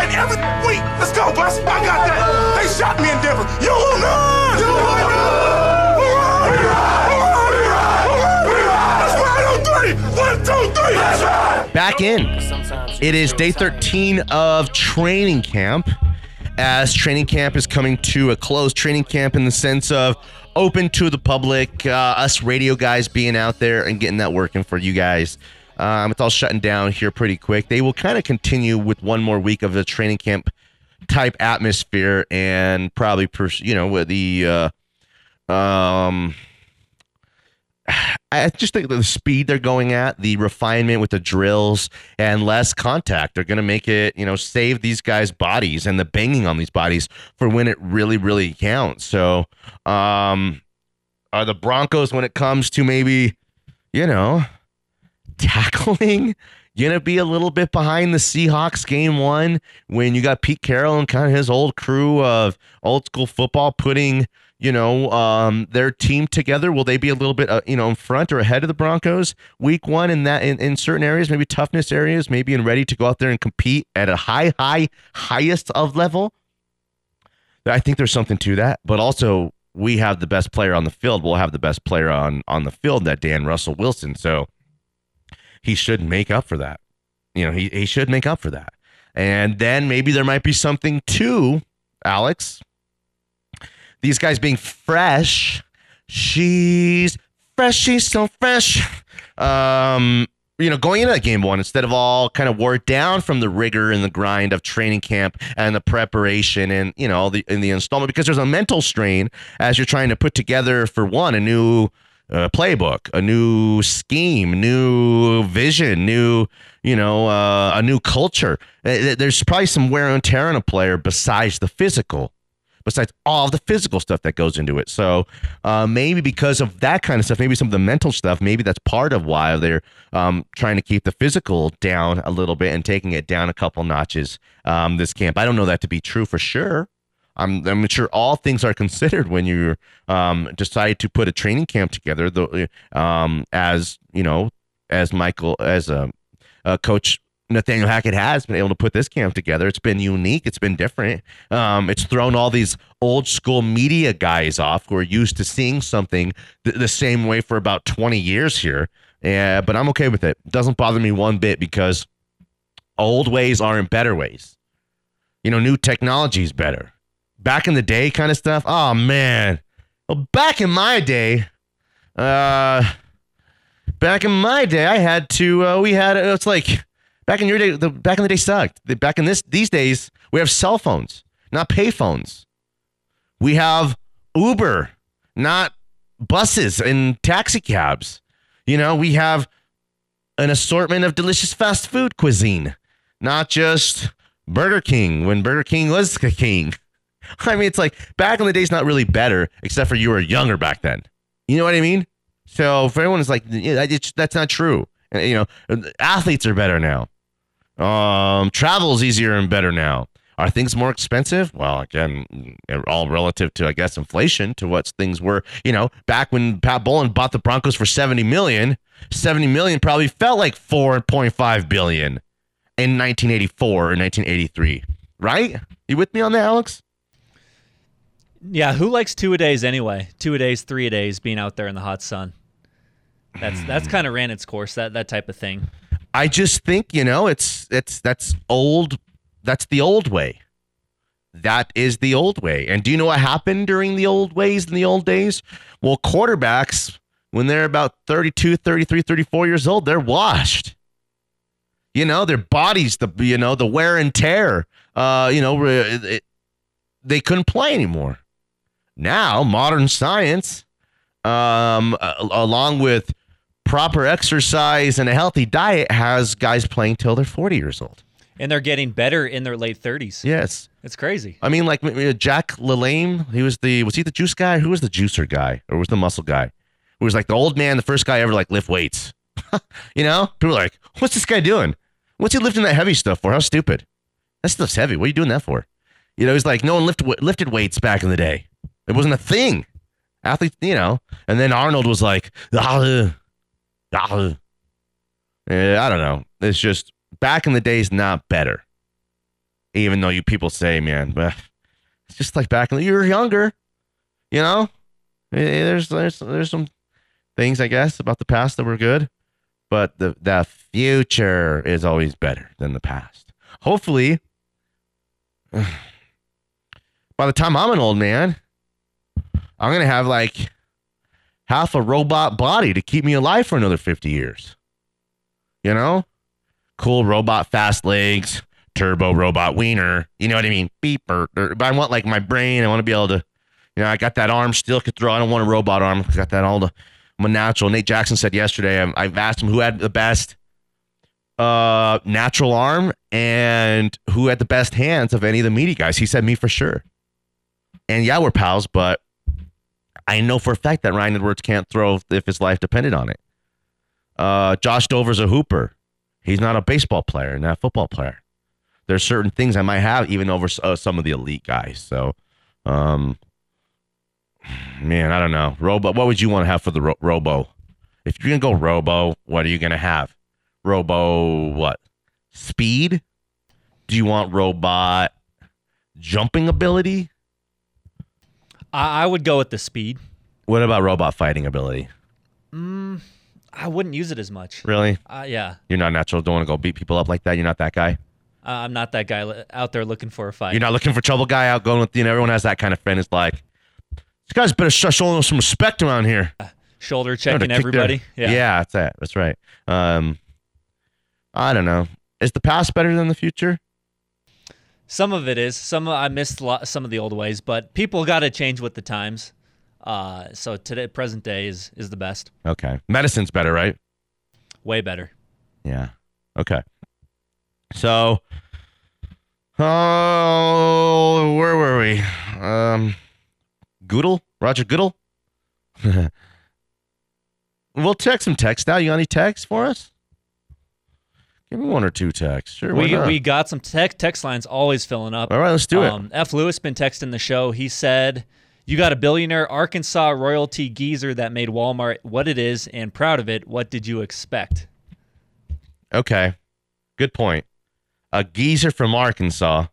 fight every week. Let's go, boss. I got that. They shot me in Denver. You will not. You will not. Back in. It is day 13 of training camp. As training camp is coming to a close, training camp in the sense of open to the public, uh, us radio guys being out there and getting that working for you guys. Um, it's all shutting down here pretty quick. They will kind of continue with one more week of the training camp type atmosphere and probably, pers- you know, with the uh, um, I just think the speed they're going at, the refinement with the drills, and less contact, they're going to make it, you know, save these guys' bodies and the banging on these bodies for when it really, really counts. So, um, are the Broncos, when it comes to maybe, you know, tackling, going to be a little bit behind the Seahawks game one when you got Pete Carroll and kind of his old crew of old school football putting you know, um, their team together? Will they be a little bit, uh, you know, in front or ahead of the Broncos week one in that in, in certain areas, maybe toughness areas, maybe and ready to go out there and compete at a high, high, highest of level? I think there's something to that, but also we have the best player on the field. We'll have the best player on on the field, that Dan Russell Wilson. So he should make up for that. You know, he he should make up for that. And then maybe there might be something to Alex these guys being fresh. She's fresh. She's so fresh. Um, you know, going into that game one, instead of all kind of wore down from the rigor and the grind of training camp and the preparation and, you know, the in the installment, because there's a mental strain as you're trying to put together, for one, a new uh, playbook, a new scheme, new vision, new, you know, uh, a new culture. There's probably some wear and tear on a player besides the physical besides all the physical stuff that goes into it. So uh, maybe because of that kind of stuff, maybe some of the mental stuff, maybe that's part of why they're um, trying to keep the physical down a little bit and taking it down a couple notches um, this camp. I don't know that to be true for sure. I'm, I'm sure all things are considered when you um, decide to put a training camp together. The, um, as you know, as Michael, as a, a coach Nathaniel Hackett has been able to put this camp together. It's been unique. It's been different. Um, it's thrown all these old school media guys off who are used to seeing something th- the same way for about 20 years here. Yeah, but I'm okay with it. it. Doesn't bother me one bit because old ways aren't better ways. You know, new technology is better. Back in the day, kind of stuff. Oh man, well, back in my day, uh, back in my day, I had to. Uh, we had it's like Back in your day, the back in the day sucked. The, back in this these days, we have cell phones, not pay phones. We have Uber, not buses and taxi cabs. You know, we have an assortment of delicious fast food cuisine, not just Burger King when Burger King was the king. I mean, it's like back in the days, not really better, except for you were younger back then. You know what I mean? So for everyone, it's like that's not true. You know, athletes are better now. Um, travel is easier and better now. Are things more expensive? Well, again, all relative to I guess inflation to what things were. You know, back when Pat Bowlen bought the Broncos for 70 million, 70 million probably felt like 4.5 billion in 1984 or 1983. Right? You with me on that, Alex? Yeah, who likes two a days anyway? Two a days, three a days, being out there in the hot sun. That's that's kind of ran its course. That that type of thing. I just think, you know, it's it's that's old that's the old way. That is the old way. And do you know what happened during the old ways in the old days? Well, quarterbacks when they're about 32, 33, 34 years old, they're washed. You know, their bodies, the you know, the wear and tear, uh, you know, it, it, they couldn't play anymore. Now, modern science um, along with proper exercise and a healthy diet has guys playing till they're 40 years old. And they're getting better in their late 30s. Yes. It's crazy. I mean, like Jack LaLanne, he was the, was he the juice guy? Who was the juicer guy? Or was the muscle guy? Who was like the old man, the first guy ever like lift weights. you know? People are like, what's this guy doing? What's he lifting that heavy stuff for? How stupid. That stuff's heavy. What are you doing that for? You know, he's like, no one lifted, lifted weights back in the day. It wasn't a thing. Athletes, you know. And then Arnold was like, ah, I don't know. It's just back in the days, not better. Even though you people say, man, but it's just like back in the you were younger, you know. Eh, There's there's there's some things I guess about the past that were good, but the the future is always better than the past. Hopefully, by the time I'm an old man, I'm gonna have like half a robot body to keep me alive for another 50 years. You know? Cool robot fast legs, turbo robot wiener. You know what I mean? Beep. Or, or- but I want like my brain. I want to be able to, you know, I got that arm still could throw. I don't want a robot arm. I got that all the, a natural. Nate Jackson said yesterday, I- I've asked him who had the best uh, natural arm and who had the best hands of any of the meaty guys. He said me for sure. And yeah, we're pals, but I know for a fact that Ryan Edwards can't throw if his life depended on it. Uh, Josh Dover's a hooper. He's not a baseball player, not a football player. There's certain things I might have even over uh, some of the elite guys. So, um, man, I don't know. Robo, what would you want to have for the ro- Robo? If you're gonna go Robo, what are you gonna have? Robo, what? Speed? Do you want robot jumping ability? I, I would go with the speed. What about robot fighting ability? I wouldn't use it as much. Really? Uh, yeah, You're not natural. Don't want to go beat people up like that. You're not that guy. uh, I'm not that guy li- out there looking for a fight. You're not looking for trouble guy out going with you know. Everyone has that kind of friend. It's like this guy's better start showing some respect around here. Shoulder know, to checking kick their- everybody. yeah, Yeah. that's it. That's right. Um, I don't know. Is the past better than the future? Some of it is. Some I missed a lot, some of the old ways, but people got to change with the times. Uh, so today, present day is is the best. Okay, medicine's better, right? Way better. Yeah. Okay. So, oh, where were we? Um, Goodell, Roger Goodell. we'll text some text out. You got any text for us? Give me one or two texts. Sure. We we got some tech text lines always filling up. All right, let's do it. Um, F. Lewis been texting the show. He said, "You got a billionaire Arkansas royalty geezer that made Walmart what it is, and proud of it. What did you expect?" Okay. Good point. A geezer from Arkansas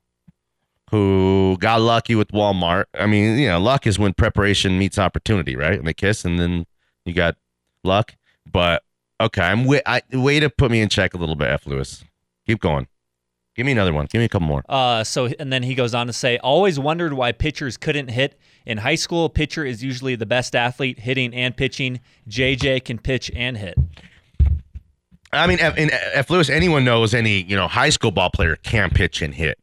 who got lucky with Walmart. I mean, you know, luck is when preparation meets opportunity, right? And they kiss and then you got luck. But okay, I'm way, I, way to put me in check a little bit, F. Lewis. Keep going. Give me another one. Give me a couple more. Uh, so and then he goes on to say, "Always wondered why pitchers couldn't hit. In high school, pitcher is usually the best athlete, hitting and pitching. JJ can pitch and hit. I mean, if, in, if Lewis, anyone knows any, you know, high school ball player can pitch and hit,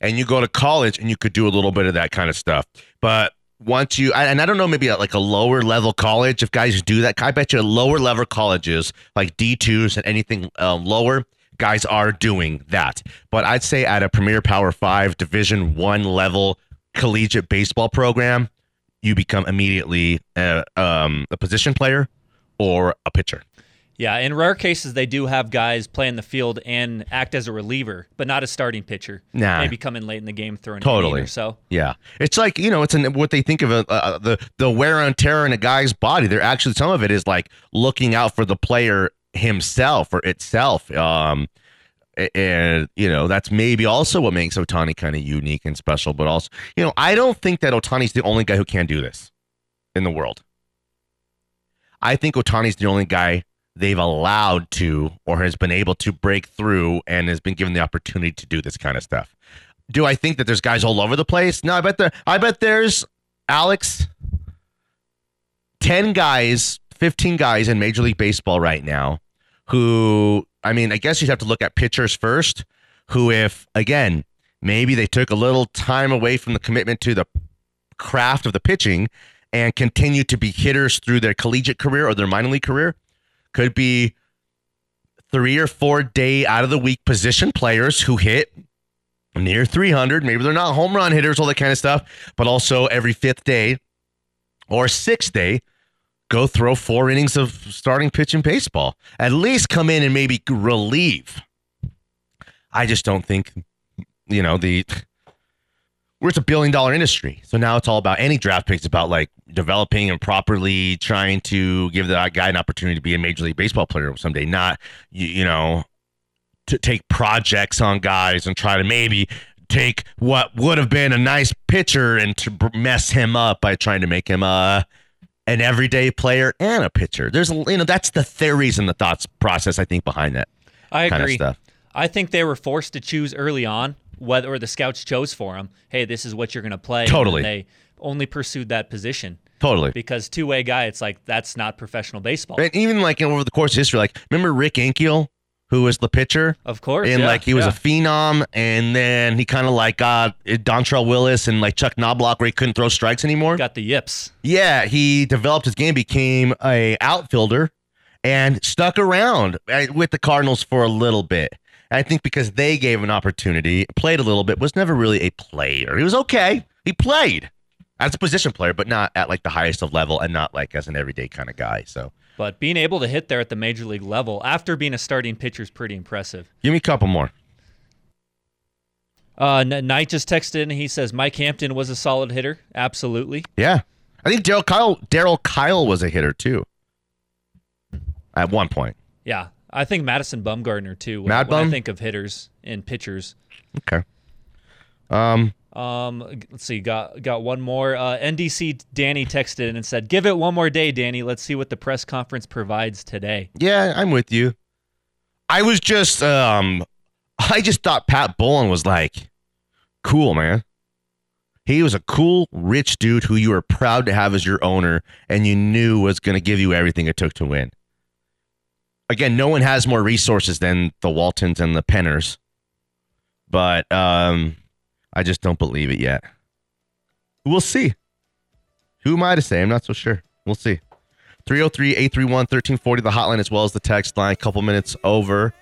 and you go to college and you could do a little bit of that kind of stuff. But once you, and I don't know, maybe like a lower level college, if guys do that, I bet you lower level colleges like D twos and anything um, lower, guys are doing that. But I'd say at a Premier Power Five Division One level collegiate baseball program, you become immediately a, um, a position player or a pitcher. Yeah, in rare cases, they do have guys play in the field and act as a reliever, but not a starting pitcher. Nah. maybe come in late in the game throwing Totally. or so. Yeah, it's like you know, it's an, what they think of a, uh, the the wear and tear in a guy's body. They're actually some of it is like looking out for the player himself or itself. Um, and you know that's maybe also what makes Ohtani kind of unique and special. But also, you know, I don't think that Ohtani's the only guy who can do this in the world. I think Ohtani's the only guy they've allowed to or has been able to break through and has been given the opportunity to do this kind of stuff. Do I think that there's guys all over the place? No, I bet there I bet there's Alex 10 guys, 15 guys in Major League Baseball right now who I mean, I guess you'd have to look at pitchers first, who if again, maybe they took a little time away from the commitment to the craft of the pitching and continue to be hitters through their collegiate career or their minor league career could be three or four day out of the week position players who hit near 300 maybe they're not home run hitters all that kind of stuff but also every fifth day or sixth day go throw four innings of starting pitch in baseball. At least come in and maybe relieve. I just don't think you know the we're it's a billion dollar industry. So now it's all about any draft picks about like developing and properly trying to give that guy an opportunity to be a major league baseball player someday, not you, you know to take projects on guys and try to maybe take what would have been a nice pitcher and to mess him up by trying to make him a an everyday player and a pitcher. There's a you know that's the theories and the thoughts process I think behind that I kind of agree. stuff. I think they were forced to choose early on whether or the scouts chose for him. Hey, this is what you're going to play. and Totally. they only pursued that position Totally. because two way guy, it's like that's not professional baseball. And even like over the course of history, like remember Rick Ankiel, who was the pitcher? Of course, and yeah, like he was yeah. a phenom, and then he kind of like got Dontrelle Willis and like Chuck Knobloch, where he couldn't throw strikes anymore. got the yips. Yeah, he developed his game, became a outfielder, and stuck around uh, with the Cardinals for a little bit. I think because they gave an opportunity, played a little bit, was never really a player. He was okay. He played as a position player, but not at like the highest of level, and not like as an everyday kind of guy. So But being able to hit there at the major league level after being a starting pitcher is pretty impressive. give me a couple more. Uh, Knight just texted in. He says Mike Hampton was a solid hitter. Absolutely. Yeah, I think Darryl Kile Darryl Kile was a hitter too. At one point. Yeah, I think Madison Bumgarner too. When, Mad when I think of hitters and pitchers. Okay. Um. Um, let's see. Got got one more. Uh, NDC Danny texted in and said, "Give it one more day, Danny. Let's see what the press conference provides today." Yeah, I'm with you. I was just um I just thought Pat Bowlen was like cool, man. He was a cool, rich dude who you were proud to have as your owner and you knew was going to give you everything it took to win. Again, no one has more resources than the Waltons and the Penners. But um I just don't believe it yet. We'll see. Who am I to say? I'm not so sure. We'll see. 303 831 1340, the hotline as well as the text line. couple minutes over.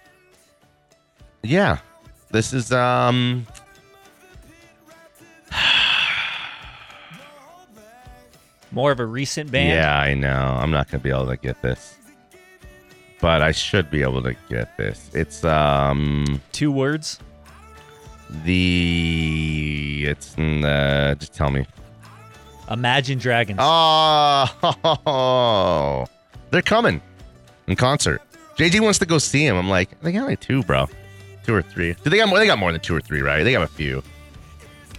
Yeah. This is, um, More of a recent band. yeah, I know. I'm not going to be able to get this. But I should be able to get this. It's, um, Two words. the, it's, in the, just tell me. Imagine Dragons. Oh, they're coming in concert. JG wants to go see him. I'm like, they got like two, bro. Two or three. Do they got more? They got more than two or three, right? They got a few.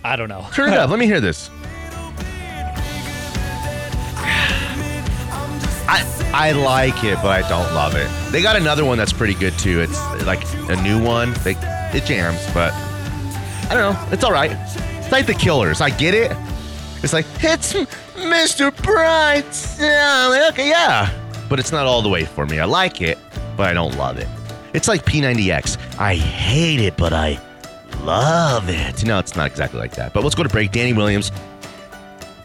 I don't know. Turn it up. Let me hear this. I I like it, but I don't love it. They got another one that's pretty good too. It's like a new one. They it jams, but I don't know. It's all right. It's like the Killers. I get it. It's like it's Mr. Brightside. Okay, yeah, but it's not all the way for me. I like it, but I don't love it. It's like P90X. I hate it, but I love it. No, it's not exactly like that. But let's go to break. Danny Williams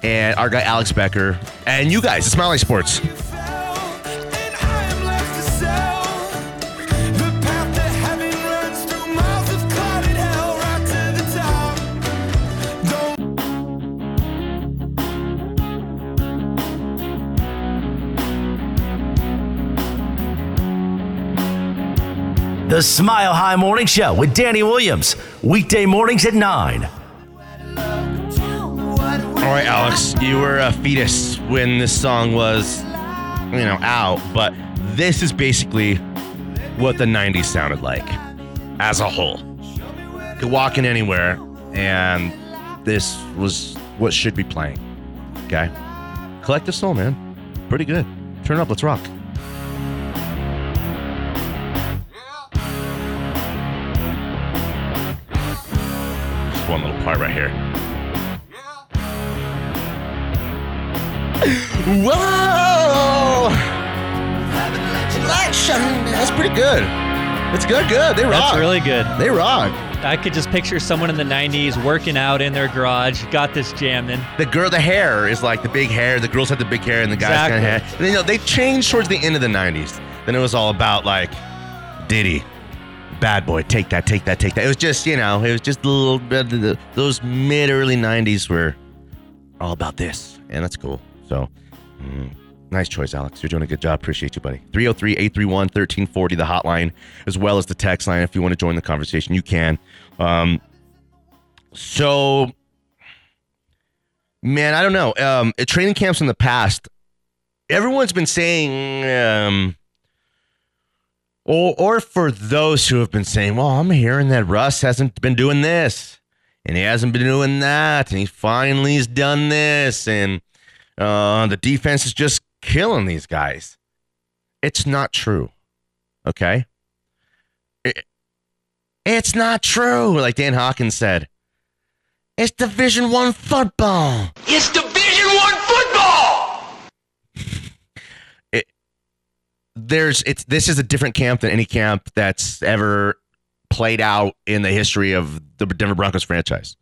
and our guy Alex Becker and you guys. It's Smiley Sports. The Smile High Morning Show with Danny Williams. Weekday mornings at 9. All right, Alex, you were a fetus when this song was, you know, out, but this is basically what the 90s sounded like as a whole. You could walk in anywhere, and this was what should be playing. Okay? Collective Soul, man. Pretty good. Turn up, let's rock. Part right here. Whoa! That's pretty good. It's good, good. They rock. That's really good. They rock. I could just picture someone in the 90s working out in their garage, got this jammed in. The girl, the hair is like the big hair. The girls had the big hair, and the guys kind of Exactly. hair. And, you know, they changed towards the end of the '90s. Then it was all about like Diddy, Bad Boy, take that, take that, take that. It was just, you know, it was just a little bit. Those mid early '90s were all about this, and that's cool. So, mm, nice choice, Alex. You're doing a good job. Appreciate you, buddy. 303 831 1340, the hotline, as well as the text line. If you want to join the conversation, you can. Um, so, man, I don't know. Um, training camps in the past, everyone's been saying, um, Or, or for those who have been saying, well, I'm hearing that Russ hasn't been doing this and he hasn't been doing that and he finally has done this and uh, the defense is just killing these guys. It's not true. Okay? It- it's not true, like Dan Hawkins said. It's Division One football. It's Division One football. There's it's this is a different camp than any camp that's ever played out in the history of the Denver Broncos franchise.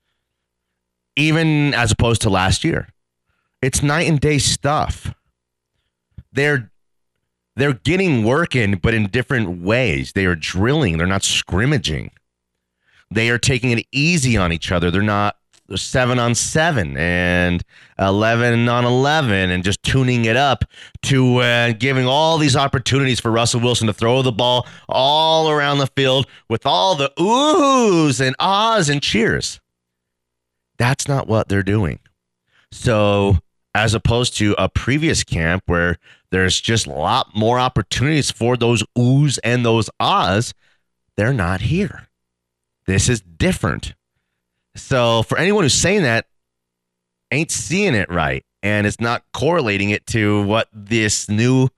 Even as opposed to last year. It's night and day stuff. They're they're getting work in, but in different ways. They are drilling, they're not scrimmaging. They are taking it easy on each other. They're not seven on seven and 11 on 11 and just tuning it up to uh, giving all these opportunities for Russell Wilson to throw the ball all around the field with all the oohs and ahs and cheers. That's not what they're doing. So, as opposed to a previous camp where there's just a lot more opportunities for those oohs and those ahs, they're not here. This is different. So for anyone who's saying that, ain't seeing it right, and it's not correlating it to what this new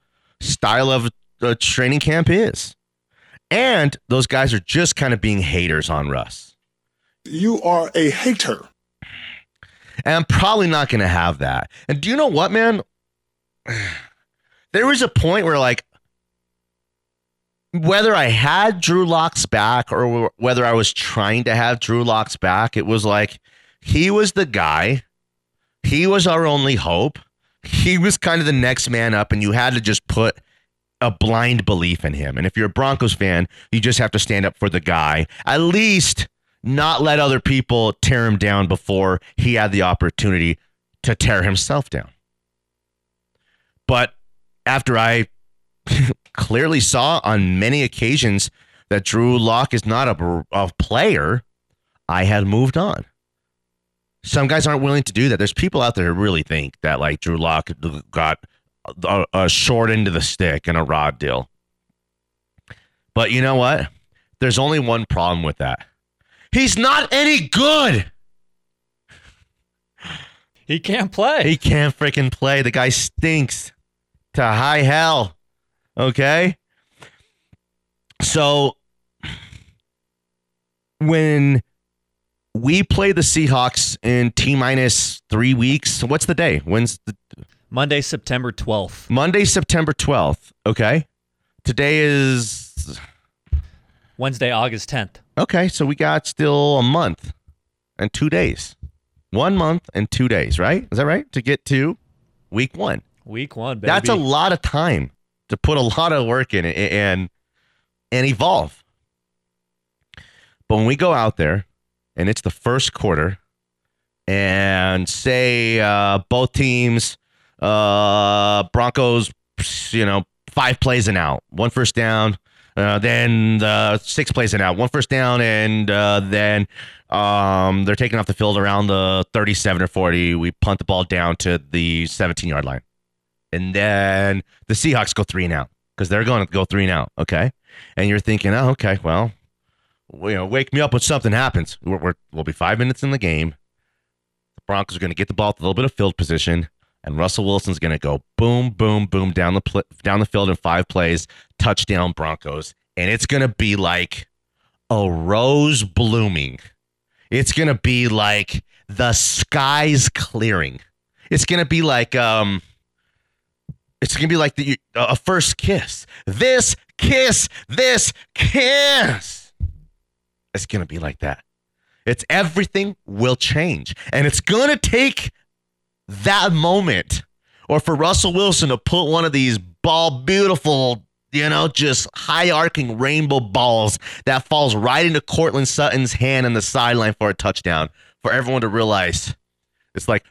style of uh, training camp is. And those guys are just kind of being haters on Russ. You are a hater. And I'm probably not going to have that. And do you know what, man? There was a point where, like, whether I had Drew Lock's back or whether I was trying to have Drew Lock's back, it was like he was the guy. He was our only hope. He was kind of the next man up, and you had to just put a blind belief in him. And if you're a Broncos fan, you just have to stand up for the guy. At least not let other people tear him down before he had the opportunity to tear himself down. But after I clearly saw on many occasions that Drew Lock is not a, a player, I had moved on. Some guys aren't willing to do that. There's people out there who really think that like Drew Lock got a, a short end of the stick and a rod deal. But you know what? There's only one problem with that. He's not any good. He can't play. He can't freaking play. The guy stinks to high hell. Okay. So when we play the Seahawks in T minus three weeks, what's the day? When's the Monday, September 12th. Monday, September 12th? Okay. Today is Wednesday, August 10th. okay. So we got still a month and two days. One month and two days, right? Is that right? To get to week one. Week one, baby. That's a lot of time to put a lot of work in it and and evolve. But when we go out there and it's the first quarter and say uh, both teams, uh, Broncos, you know, five plays and out, one first down, uh, then the six plays and out, one first down, and uh, then um, they're taking off the field around the 37 or 40. We punt the ball down to the 17 yard line and then the Seahawks go three and out because they're going to go three and out. Okay, and you're thinking, oh, okay, well, you know, wake me up when something happens. We're, we're, we'll be five minutes in the game. The Broncos are going to get the ball a little bit of field position, and Russell Wilson's going to go boom, boom, boom down the pl- down the field in five plays, touchdown Broncos, and it's going to be like a rose blooming. It's going to be like the skies clearing. It's going to be like um it's gonna be like the a first kiss. This kiss, this kiss. It's gonna be like that. It's everything will change, and it's gonna take that moment, or for Russell Wilson to put one of these ball beautiful, you know, just high arcing rainbow balls that falls right into Courtland Sutton's hand on the sideline for a touchdown, for everyone to realize it's like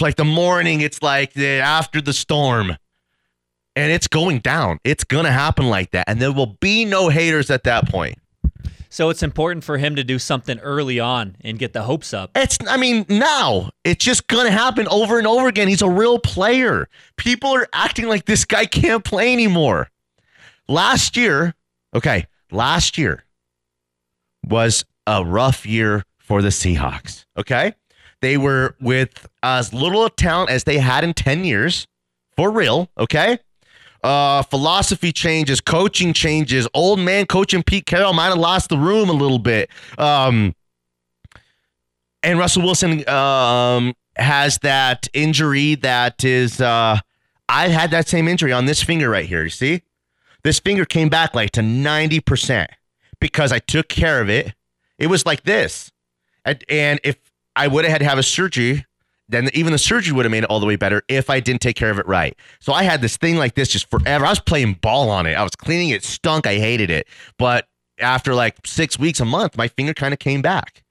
like the morning, it's like the after the storm. And it's going down. It's going to happen like that. And there will be no haters at that point. So it's important for him to do something early on and get the hopes up. It's, I mean, now it's just going to happen over and over again. He's a real player. People are acting like this guy can't play anymore. last year, okay, last year was a rough year for the Seahawks. Okay. They were with as little talent as they had in 10 years, for real. Okay. Uh, philosophy changes, coaching changes. Old man coaching Pete Carroll might have lost the room a little bit. Um, and Russell Wilson um, has that injury that is. Uh, I had that same injury on this finger right here. You see, this finger came back like to ninety percent because I took care of it. It was like this, and if I would have had to have a surgery, then even the surgery would have made it all the way better if I didn't take care of it right. So I had this thing like this just forever. I was playing ball on it. I was cleaning it, stunk. I hated it. But after like six weeks, a month, my finger kind of came back.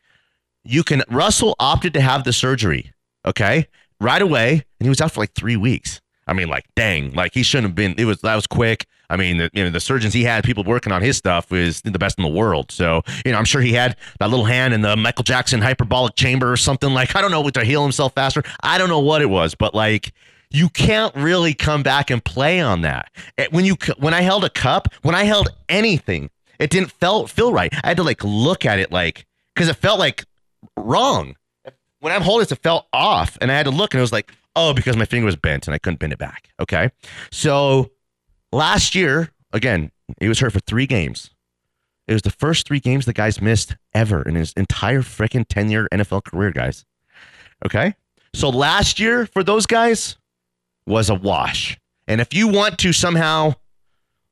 You can, Russell opted to have the surgery, okay, right away. And he was out for like three weeks. I mean, like, dang, like he shouldn't have been. It was, that was quick. I mean, the, you know, the surgeons he had, people working on his stuff, was the best in the world. So, you know, I'm sure he had that little hand in the Michael Jackson hyperbolic chamber or something like, I don't know, what to heal himself faster. I don't know what it was, but like, you can't really come back and play on that. When you, when I held a cup, when I held anything, it didn't felt feel right. I had to like look at it like, because it felt like wrong. When I'm holding it, it felt off, and I had to look, and it was like, oh, because my finger was bent and I couldn't bend it back. Okay, so last year, again, he was hurt for three games. It was the first three games the guy's missed ever in his entire freaking 10 year NFL career, guys. Okay, so last year for those guys was a wash, and if you want to somehow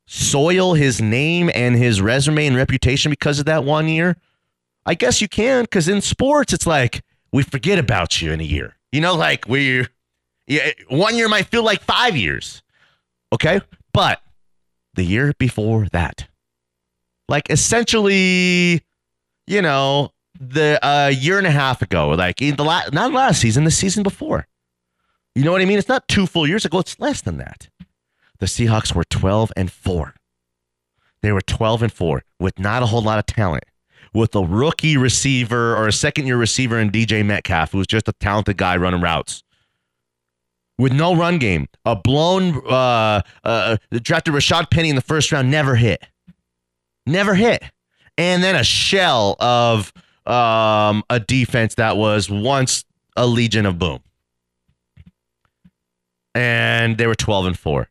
soil his name and his resume and reputation because of that one year, I guess you can, because in sports, it's like we forget about you in a year. You know, like we, yeah, one year might feel like five years. Okay. But the year before that, like essentially, you know, the uh, year and a half ago, like in the last, not last season, the season before. You know what I mean? It's not two full years ago, it's less than that. The Seahawks were 12 and 4. They were 12 and 4 with not a whole lot of talent with a rookie receiver or a second year receiver in DK Metcalf, who's just a talented guy running routes. With no run game, a blown uh, uh, drafted Rashaad Penny in the first round, never hit, never hit, and then a shell of um, a defense that was once a legion of boom, and they were twelve and four.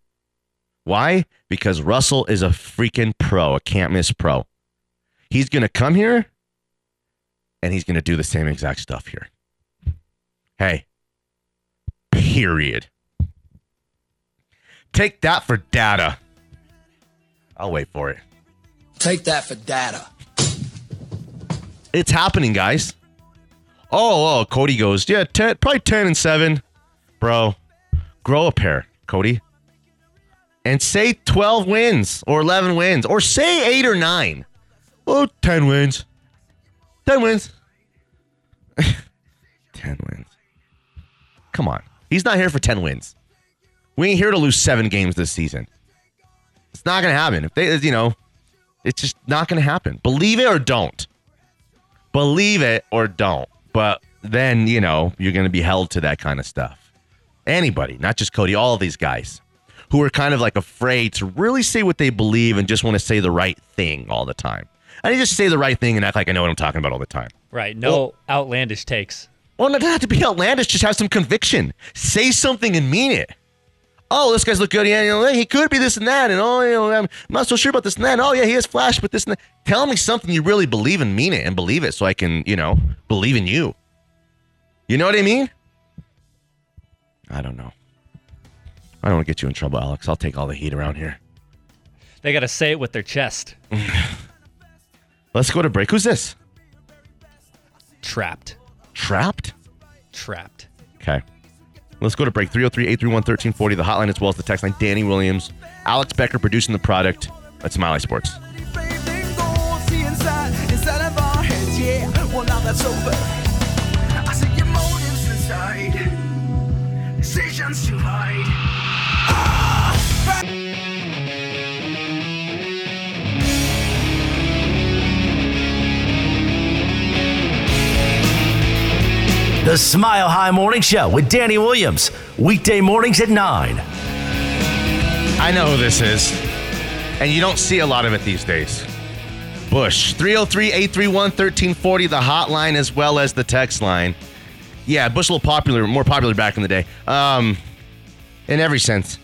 Why? Because Russell is a freaking pro, a can't miss pro. He's to come here and he's to do the same exact stuff here. Hey, period. Take that for data. I'll wait for it. Take that for data. It's happening, guys. Oh, oh, Cody goes, yeah, 10, probably 10 and 7. Bro, grow a pair, Cody. And say 12 wins or 11 wins or say 8 or 9. Oh, 10 wins. 10 wins. 10 wins. Come on. He's not here for 10 wins. We ain't here to lose seven games this season. It's not going to happen. If they, you know, it's just not going to happen. Believe it or don't. Believe it or don't. But then, you know, you're going to be held to that kind of stuff. Anybody, not just Cody, all of these guys who are kind of like afraid to really say what they believe and just want to say the right thing all the time. I just say the right thing and act like I know what I'm talking about all the time. Right. No outlandish takes. Well, it doesn't have to be outlandish. Just have some conviction. Say something and mean it. Oh, this guy's look good. Yeah, you know, he could be this and that. And oh, you know, I'm not so sure about this and that. And, oh, yeah, he has flash, but this and that. Tell me something you really believe and mean it and believe it so I can, you know, believe in you. You know what I mean? I don't know. I don't want to get you in trouble, Alex. I'll take all the heat around here. They got to say it with their chest. Let's go to break. Who's this? Trapped. Trapped? Trapped. Okay. Let's go to break. 303 831 1340, the hotline as well as the text line. Danny Williams, Alex Becker producing the product at Smiley Sports. Anything goes, see The Smile High Morning Show with Danny Williams. Weekday mornings at 9. I know who this is. And you don't see a lot of it these days. Bush, 303 831 1340, the hotline as well as the text line. Yeah, Bush a little popular, more popular back in the day. Um, in every sense.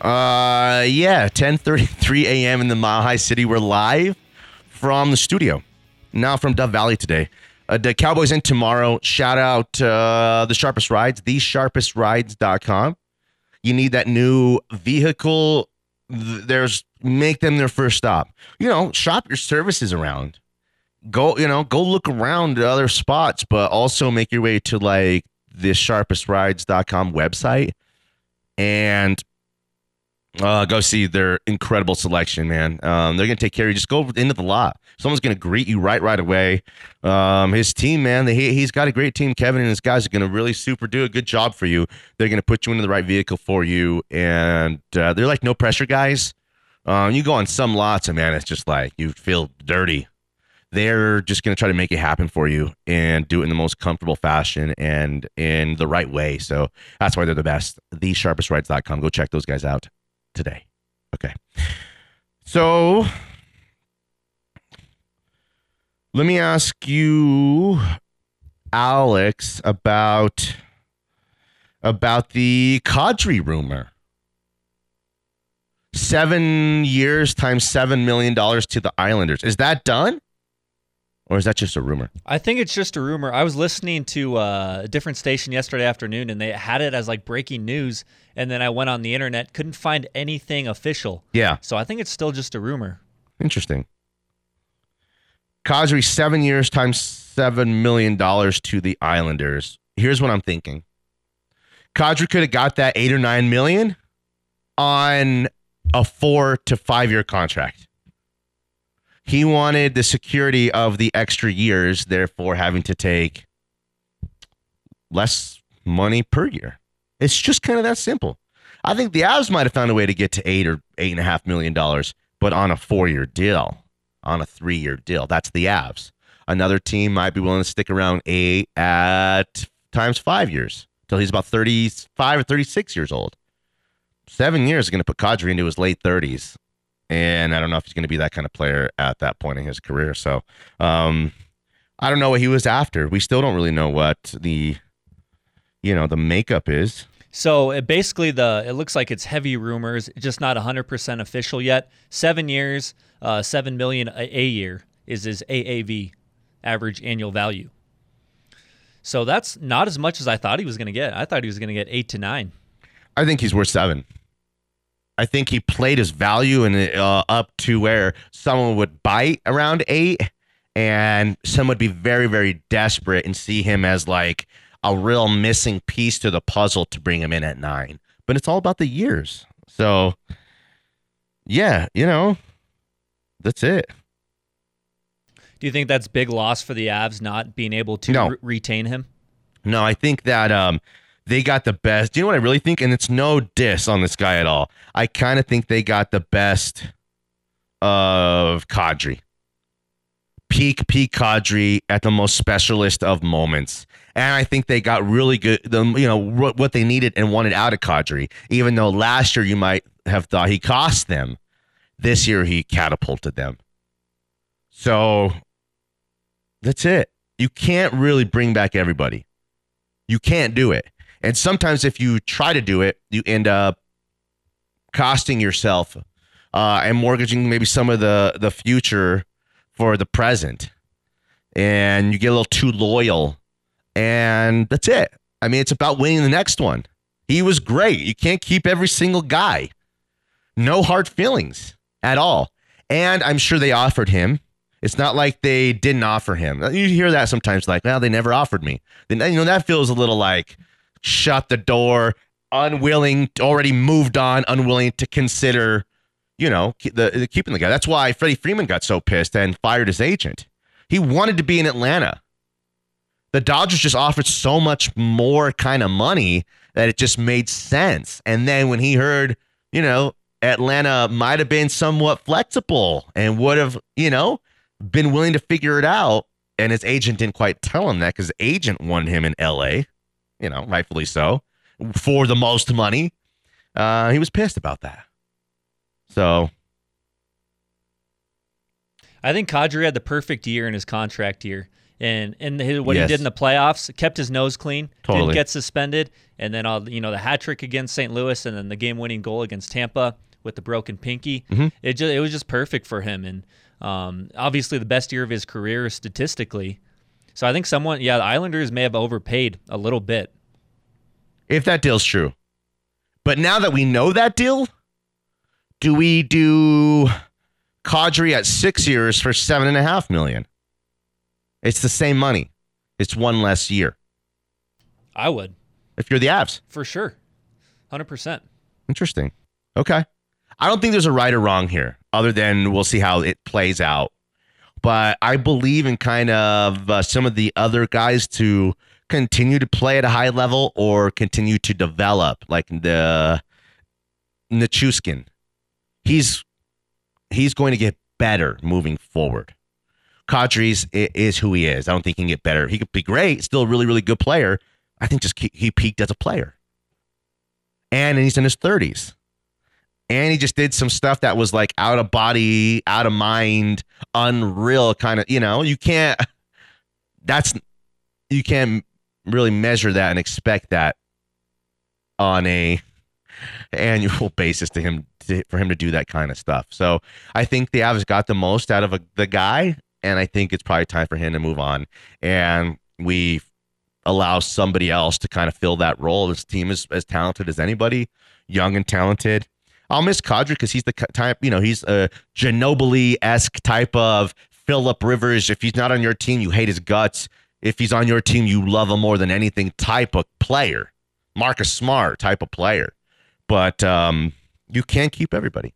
Uh, yeah, 10:33 a.m. in the Mile High City. We're live from the studio. Now from Dove Valley today. Uh, the Cowboys in tomorrow. Shout out uh, the Sharpest Rides, thesharpestrides.com. You need that new vehicle. There's make them their first stop. You know, shop your services around. Go, you know, go look around at other spots, but also make your way to like the sharpestrides.com website and uh, go see their incredible selection, man. Um, they're gonna take care of you. Just go into the lot. Someone's gonna greet you right right away. Um, his team, man, they, he, he's got a great team. Kevin and his guys are gonna really super do a good job for you. They're gonna put you into the right vehicle for you, and uh, they're like no pressure guys. Um, you go on some lots, and man, it's just like you feel dirty. They're just gonna try to make it happen for you and do it in the most comfortable fashion and in the right way. So that's why they're the best. TheSharpestRides.com. Go check those guys out today. Okay. So let me ask you, Alex, about about the Kadri rumor. Seven years times seven million dollars to the Islanders. Is that done? Or is that just a rumor? I think it's just a rumor. I was listening to uh, a different station yesterday afternoon, and they had it as like breaking news. And then I went on the internet, couldn't find anything official. Yeah. So I think it's still just a rumor. Interesting. Kadri, seven years times seven million dollars to the Islanders. Here's what I'm thinking. Kadri could have got that eight or nine million on a four to five year contract. He wanted the security of the extra years, therefore having to take less money per year. It's just kind of that simple. I think the Avs might have found a way to get to eight or eight and a half million dollars, but on a four year deal, on a three year deal. That's the Avs. Another team might be willing to stick around eight at times five years till he's about 35 or 36 years old. Seven years is going to put Kadri into his late 30s. And I don't know if he's going to be that kind of player at that point in his career. So um, I don't know what he was after. We still don't really know what the, you know, the makeup is. So it basically, the it looks like it's heavy rumors, just not 100% official yet. Seven years, uh, seven million a, a year is his AAV, average annual value. So that's not as much as I thought he was going to get. I thought he was going to get eight to nine. I think he's worth seven. I think he played his value and uh, up to where someone would bite around eight, and some would be very, very desperate and see him as like a real missing piece to the puzzle to bring him in at nine. But it's all about the years. So, yeah, you know, that's it. Do you think that's big loss for the Avs not being able to No. re- retain him? No, I think that um they got the best. Do you know what I really think? And it's no diss on this guy at all. I kind of think they got the best of Kadri. Peak peak Kadri at the most specialist of moments. And I think they got really good the you know what what they needed and wanted out of Kadri. Even though last year you might have thought he cost them, this year he catapulted them. So that's it. You can't really bring back everybody. You can't do it. And sometimes if you try to do it, you end up costing yourself uh, and mortgaging maybe some of the the future for the present. And you get a little too loyal. And that's it. I mean, it's about winning the next one. He was great. You can't keep every single guy. No hard feelings at all. And I'm sure they offered him. It's not like they didn't offer him. You hear that sometimes, like, well, they never offered me. Then you know that feels a little like shut the door, unwilling, already moved on, unwilling to consider, you know, the, the keeping the guy. That's why Freddie Freeman got so pissed and fired his agent. He wanted to be in Atlanta. The Dodgers just offered so much more kind of money that it just made sense. And then when he heard, you know, Atlanta might have been somewhat flexible and would have, you know, been willing to figure it out. And his agent didn't quite tell him that because agent wanted him in LA, you know, rightfully so, for the most money. Uh, he was pissed about that. So I think Kadri had the perfect year in his contract year. And and his, what Yes. he did in the playoffs kept his nose clean, Totally. didn't get suspended, and then all you know the hat trick against St. Louis, and then the game-winning goal against Tampa with the broken pinky. Mm-hmm. It just it was just perfect for him, and um, obviously the best year of his career statistically. So I think someone, yeah, the Islanders may have overpaid a little bit. if that deal's true. But now that we know that deal, do we do Kadri at six years for seven and a half million? It's the same money. It's one less year. I would If you're the Avs, for sure, hundred percent. interesting. Okay, I don't think there's a right or wrong here, other than we'll see how it plays out. But I believe in kind of uh, some of the other guys to continue to play at a high level or continue to develop, like the Nichushkin. He's he's going to get better moving forward. Kadri's is who he is. I don't think he can get better. He could be great, still a really, really good player. I think just he, he peaked as a player. And he's in his 30s. And he just did some stuff that was like out of body, out of mind, unreal kind of, you know, you can't that's you can't really measure that and expect that on a annual basis to him to, for him to do that kind of stuff. So I think the Avs got the most out of a, the guy, and I think it's probably time for him to move on. And we allow somebody else to kind of fill that role. This team is as talented as anybody, young and talented. I'll miss Kadri because he's the type, you know, he's a Ginobili esque type of Philip Rivers. If he's not on your team, you hate his guts. If he's on your team, you love him more than anything type of player. Marcus Smart type of player. But um, you can't keep everybody.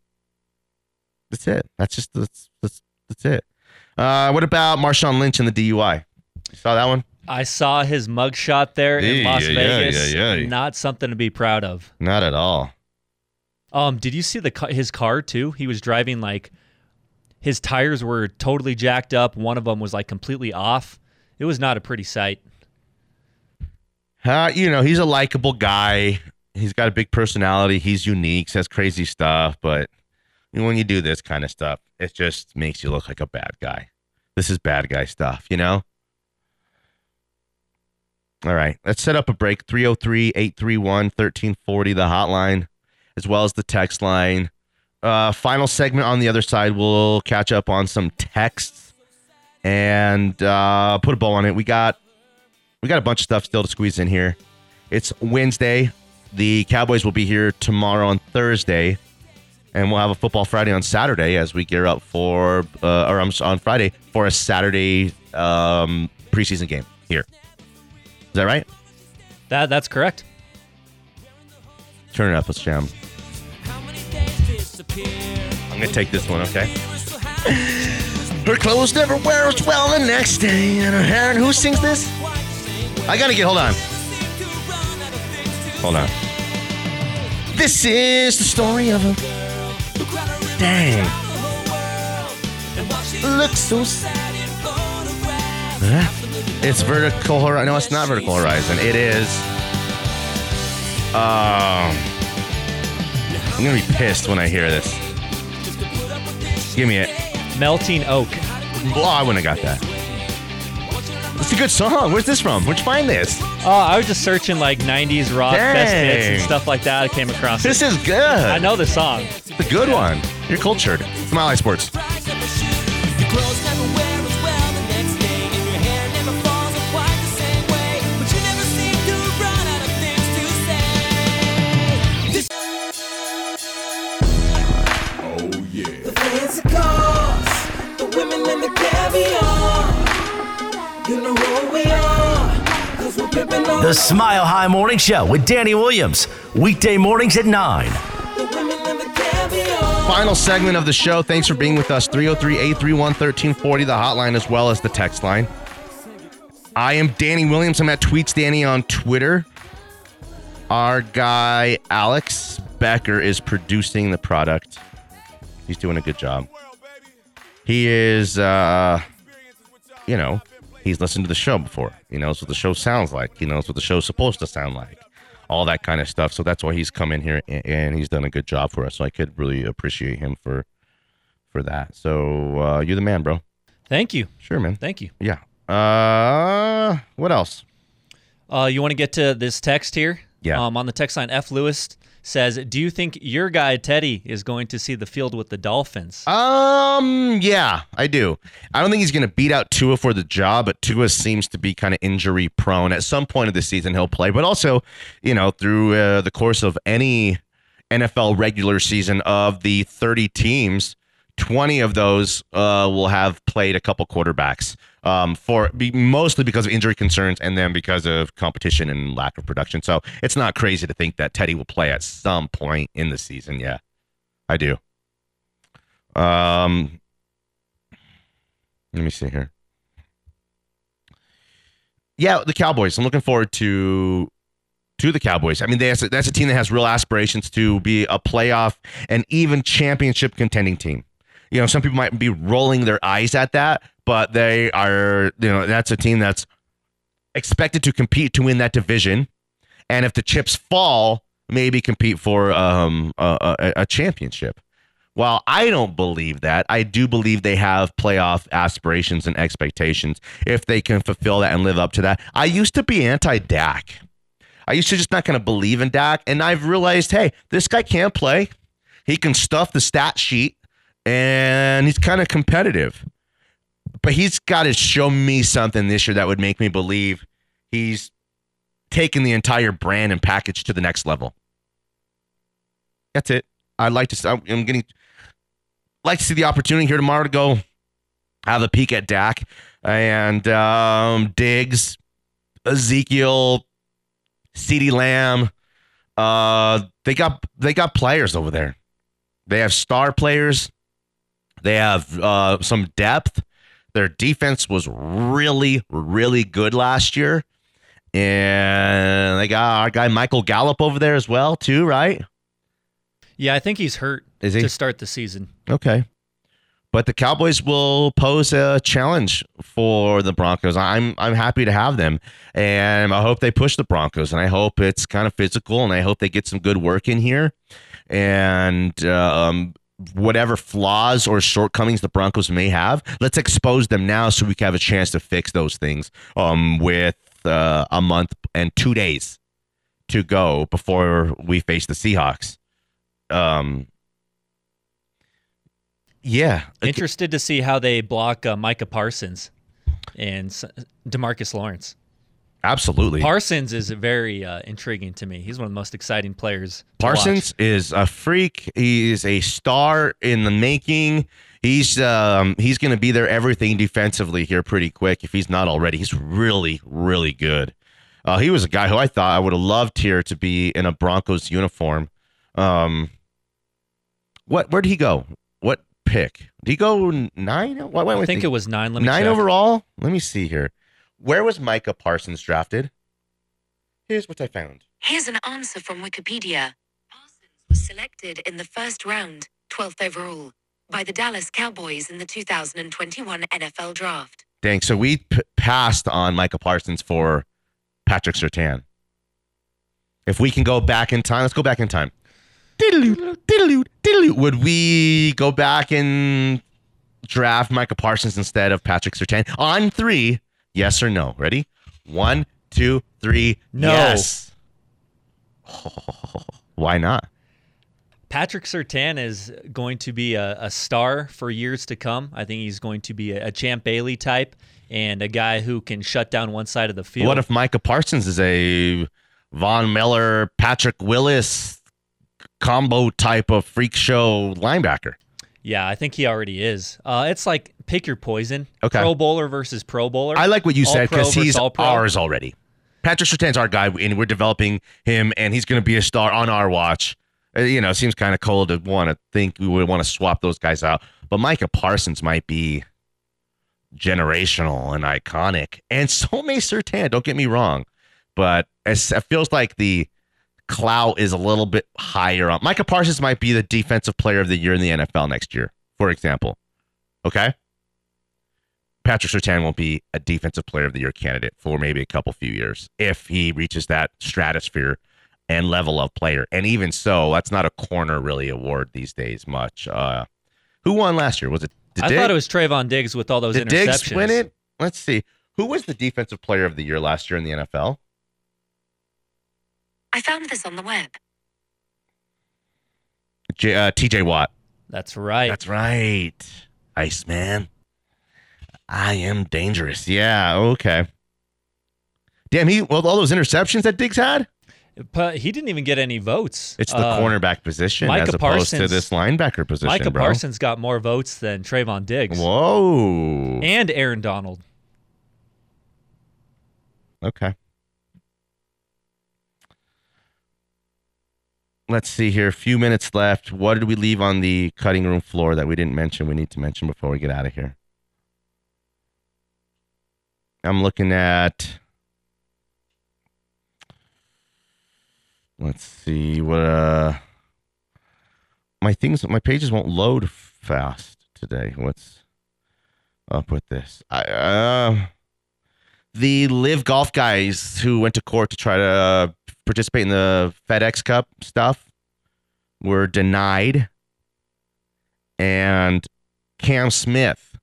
That's it. That's just that's that's, that's it. Uh, what about Marshawn Lynch and the DUI? You saw that one? I saw his mugshot there in Las yeah, Vegas. yeah, yeah. Not something to be proud of. Not at all. Um, did you see the his car too? He was driving like his tires were totally jacked up. One of them was like completely off. It was not a pretty sight. Uh, you know, he's a likable guy. He's got a big personality. He's unique, says crazy stuff. But when you do this kind of stuff, it just makes you look like a bad guy. This is bad guy stuff, you know? All right, let's set up a break 303 831 1340, the hotline, as well as the text line. Uh, final segment on the other side, we'll catch up on some texts and uh, put a bow on it. We got we got a bunch of stuff still to squeeze in here. It's Wednesday. The Cowboys will be here tomorrow on Thursday, and we'll have a football Friday on Saturday as we gear up for, uh, or I'm on Friday for a Saturday um, preseason game here. Is that right? That that's correct. Turn it up, let's jam. I'm gonna take this one, okay? Her clothes never wear as well the next day, and her hair. And who sings this? I gotta get. Hold on. Hold on. This is the story of a. Dang. Looks so sad. It's vertical horizon. No, it's not vertical horizon. It is. Um. I'm gonna be pissed when I hear this. Give me it. Melting Oak. Oh, I wouldn't have got that. It's a good song. Where's this from? Where'd you find this? Oh, I was just searching like '90s rock best hits and stuff like that. I came across This it. is good. I know the song. It's a good one. You're cultured. Smile Eye Sports. The Smile High Morning Show with Danny Williams. Weekday mornings at 9. the women and the caviar. Final segment of the show. Thanks for being with us. 303 831 1340, the hotline as well as the text line. I am Danny Williams. I'm at Tweets Danny on Twitter. Our guy, Alex Becker, is producing the product. He's doing a good job. He is, uh, you know, he's listened to the show before. He knows what the show sounds like. He knows what the show's supposed to sound like. All that kind of stuff. So that's why he's come in here a- and he's done a good job for us. So I could really appreciate him for for that. So uh, you're the man, bro. Thank you. Sure, man. Thank you. Yeah. Uh, what else? Uh, you want to get to this text here? Yeah. Um, on the text line, F. Lewis says, "Do you think your guy Teddy is going to see the field with the Dolphins?" Um, yeah, I do. I don't think he's going to beat out Tua for the job, but Tua seems to be kind of injury prone. At some point of the season, he'll play, but also, you know, through uh, the course of any NFL regular season of the 30 teams, 20 of those uh, will have played a couple quarterbacks. Um, for be, mostly because of injury concerns and then because of competition and lack of production. So it's not crazy to think that Teddy will play at some point in the season. Yeah, I do. Um, let me see here. Yeah, the Cowboys. I'm looking forward to to the Cowboys. I mean, that's a, that's a team that has real aspirations to be a playoff and even championship contending team. You know, some people might be rolling their eyes at that, but they are. You know, that's a team that's expected to compete to win that division, and if the chips fall, maybe compete for um, a, a, a championship. While I don't believe that, I do believe they have playoff aspirations and expectations if they can fulfill that and live up to that. I used to be anti Dak. I used to just not kind of believe in Dak, and I've realized, hey, this guy can't play. He can stuff the stat sheet, and he's kind of competitive. But he's got to show me something this year that would make me believe he's taken the entire brand and package to the next level. That's it. I'd like to. I'm getting like to see the opportunity here tomorrow to go have a peek at Dak and um, Diggs, Ezekiel, CeeDee Lamb. Uh, they got they got players over there. They have star players. They have uh, some depth. Their defense was really, really good last year. And they got our guy Michael Gallup over there as well, too, right? Yeah, I think he's hurt Is he? to start the season. Okay. But the Cowboys will pose a challenge for the Broncos. I'm I'm happy to have them, and I hope they push the Broncos, and I hope it's kind of physical, and I hope they get some good work in here, and um, whatever flaws or shortcomings the Broncos may have, let's expose them now so we can have a chance to fix those things. Um, with uh, a month and two days to go before we face the Seahawks. Um, yeah, Interested to see how they block uh, Micah Parsons and Demarcus Lawrence. Absolutely. Parsons is very uh, intriguing to me. He's one of the most exciting players. to watch. Parsons is a freak. He's a star in the making. He's um, he's going to be there everything defensively here pretty quick if he's not already. He's really really good. Uh, he was a guy who I thought I would have loved here to be in a Broncos uniform. Um, what where did he go? What pick? Did he go nine? What went I think it was nine. Let me nine check. overall. Let me see here. Where was Micah Parsons drafted? Here's what I found. Here's an answer from Wikipedia. Parsons was selected in the first round, 12th overall, by the Dallas Cowboys in the 2021 NFL Draft. Dang. So we p- passed on Micah Parsons for Patrick Surtain. If we can go back in time, let's go back in time. Diddle-oo, diddle-oo, diddle-oo. Would we go back and draft Micah Parsons instead of Patrick Surtain on three? Yes or no? Ready? One, two, three. No. Yes. why not? Patrick Surtain is going to be a, a star for years to come. I think he's going to be a, a Champ Bailey type and a guy who can shut down one side of the field. What if Micah Parsons is a Von Miller, Patrick Willis combo type of freak show linebacker? Yeah, I think he already is. Uh, it's like pick your poison. Okay. Pro bowler versus pro bowler. I like what you All said because he's ours already. Patrick Surtain's our guy, and we're developing him, and he's going to be a star on our watch. Uh, you know, it seems kind of cold to want to think we would want to swap those guys out, but Micah Parsons might be generational and iconic, and so may Surtain. Don't get me wrong, but it feels like the clout is a little bit higher on Micah Parsons. Might be the defensive player of the year in the NFL next year, for example. Okay. Patrick Surtain won't be a defensive player of the year candidate for maybe a couple few years if he reaches that stratosphere and level of player. And even so, that's not a corner really award these days much. Uh, Who won last year? Was it? I Diggs? thought it was Trevon Diggs with all those Did interceptions. Diggs win it? Let's see. Who was the defensive player of the year last year in the NFL? I found this on the web. J, uh, T.J. Watt. That's right. That's right. Iceman. I am dangerous. Yeah. Okay. Damn. He well all those interceptions that Diggs had. But he didn't even get any votes. It's the Uh, cornerback position Micah as opposed to this linebacker position, Micah bro. Parsons got more votes than Trevon Diggs Whoa. and Aaron Donald. Okay. Let's see here. A few minutes left. What did we leave on the cutting room floor that we didn't mention? We need to mention before we get out of here. I'm looking at. Let's see what. Uh, my things, my pages won't load fast today. What's up with this? I uh, the LIV golf guys who went to court to try to uh, participate in the FedEx Cup stuff were denied. And Cam Smith,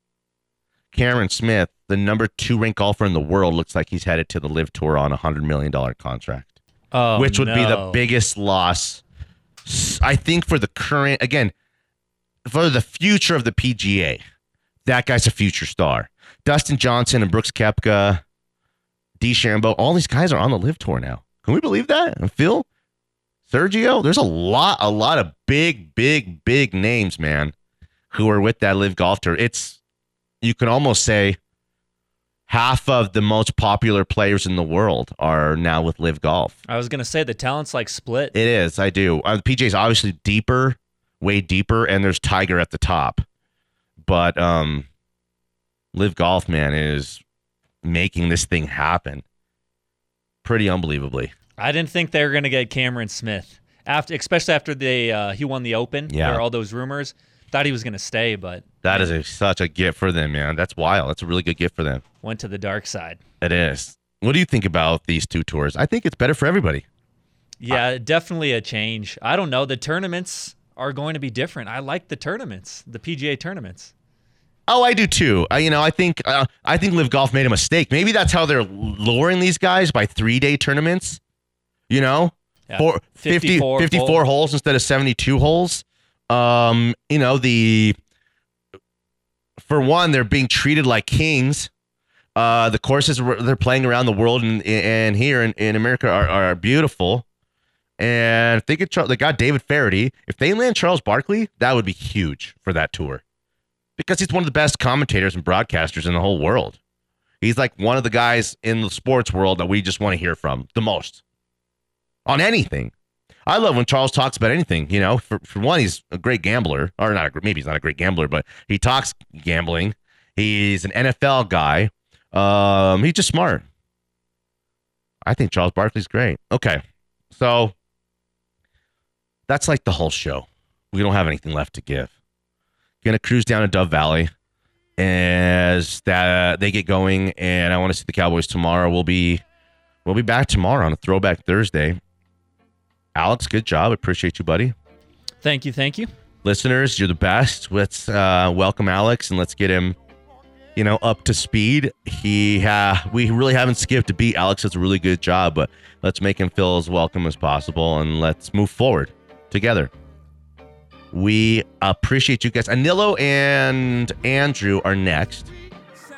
Cameron Smith, the number two ranked golfer in the world, looks like he's headed to the LIV Tour on a hundred million dollar contract, Oh, which would be the biggest loss, I think, for the current again for the future of the PGA. That guy's a future star. Dustin Johnson and Brooks Koepka, DeChambeau, all these guys are on the LIV Tour now. Can we believe that? And Phil, Sergio, there's a lot, a lot of big, big, big names, man, who are with that LIV Golf Tour. It's you can almost say half of the most popular players in the world are now with LIV Golf. I was gonna say the talent's like split. It is. I do. Uh, PJ's obviously deeper, way deeper, and there's Tiger at the top. But um, LIV Golf, man, is making this thing happen pretty unbelievably. I didn't think they were gonna get Cameron Smith after, especially after they uh, he won the Open. Yeah. All those rumors. Thought he was gonna stay, but That is a, such a gift for them, man. That's wild. That's a really good gift for them. went to the dark side. It is. What do you think about these two tours? I think it's better for everybody. Yeah, definitely a change. I don't know. The tournaments are going to be different. I like the tournaments, the PGA tournaments. Oh, I do too. I, you know, I think uh, I think LIV Golf made a mistake. Maybe that's how they're luring these guys by three day tournaments. You know, Yeah, Four, 50, 54 54 holes instead of 72 holes. Um, you know, the for one, they're being treated like kings. Uh, the courses they're playing around the world and, and here in, in America are, are beautiful. And if they get they got David Feherty. If they land Charles Barkley, that would be huge for that tour because he's one of the best commentators and broadcasters in the whole world. He's like one of the guys in the sports world that we just want to hear from the most on anything. I love when Charles talks about anything. You know, for, for one, he's a great gambler, or not. A, maybe he's not a great gambler, but he talks gambling. He's an NFL guy. Um, he's just smart. I think Charles Barkley's great. Okay, so that's like the whole show. We don't have anything left to give. Gonna cruise down to Dove Valley as that they get going, and I want to see the Cowboys tomorrow. We'll be we'll be back tomorrow on a Throwback Thursday. Alex, good job. Appreciate you, buddy. Thank you, thank you. Listeners, you're the best. Let's uh, welcome Alex and let's get him, you know, up to speed. He ha- we really haven't skipped a beat. Alex does a really good job, but let's make him feel as welcome as possible and let's move forward together. We appreciate you guys. Anilo and Andrew are next.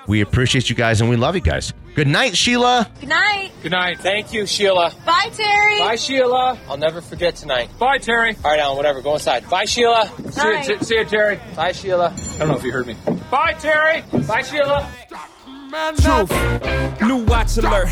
We appreciate you guys and we love you guys. Good night, Sheila. Good night. Good night. Thank you, Sheila. Bye, Terry. Bye, Sheila. I'll never forget tonight. Bye, Terry. All right, Alan, whatever. Go inside. Bye, Sheila. See Bye. you, see you, Terry. Bye, Sheila. I don't know if you heard me. Bye, Terry. Bye, Sheila. Truth. New watch alert.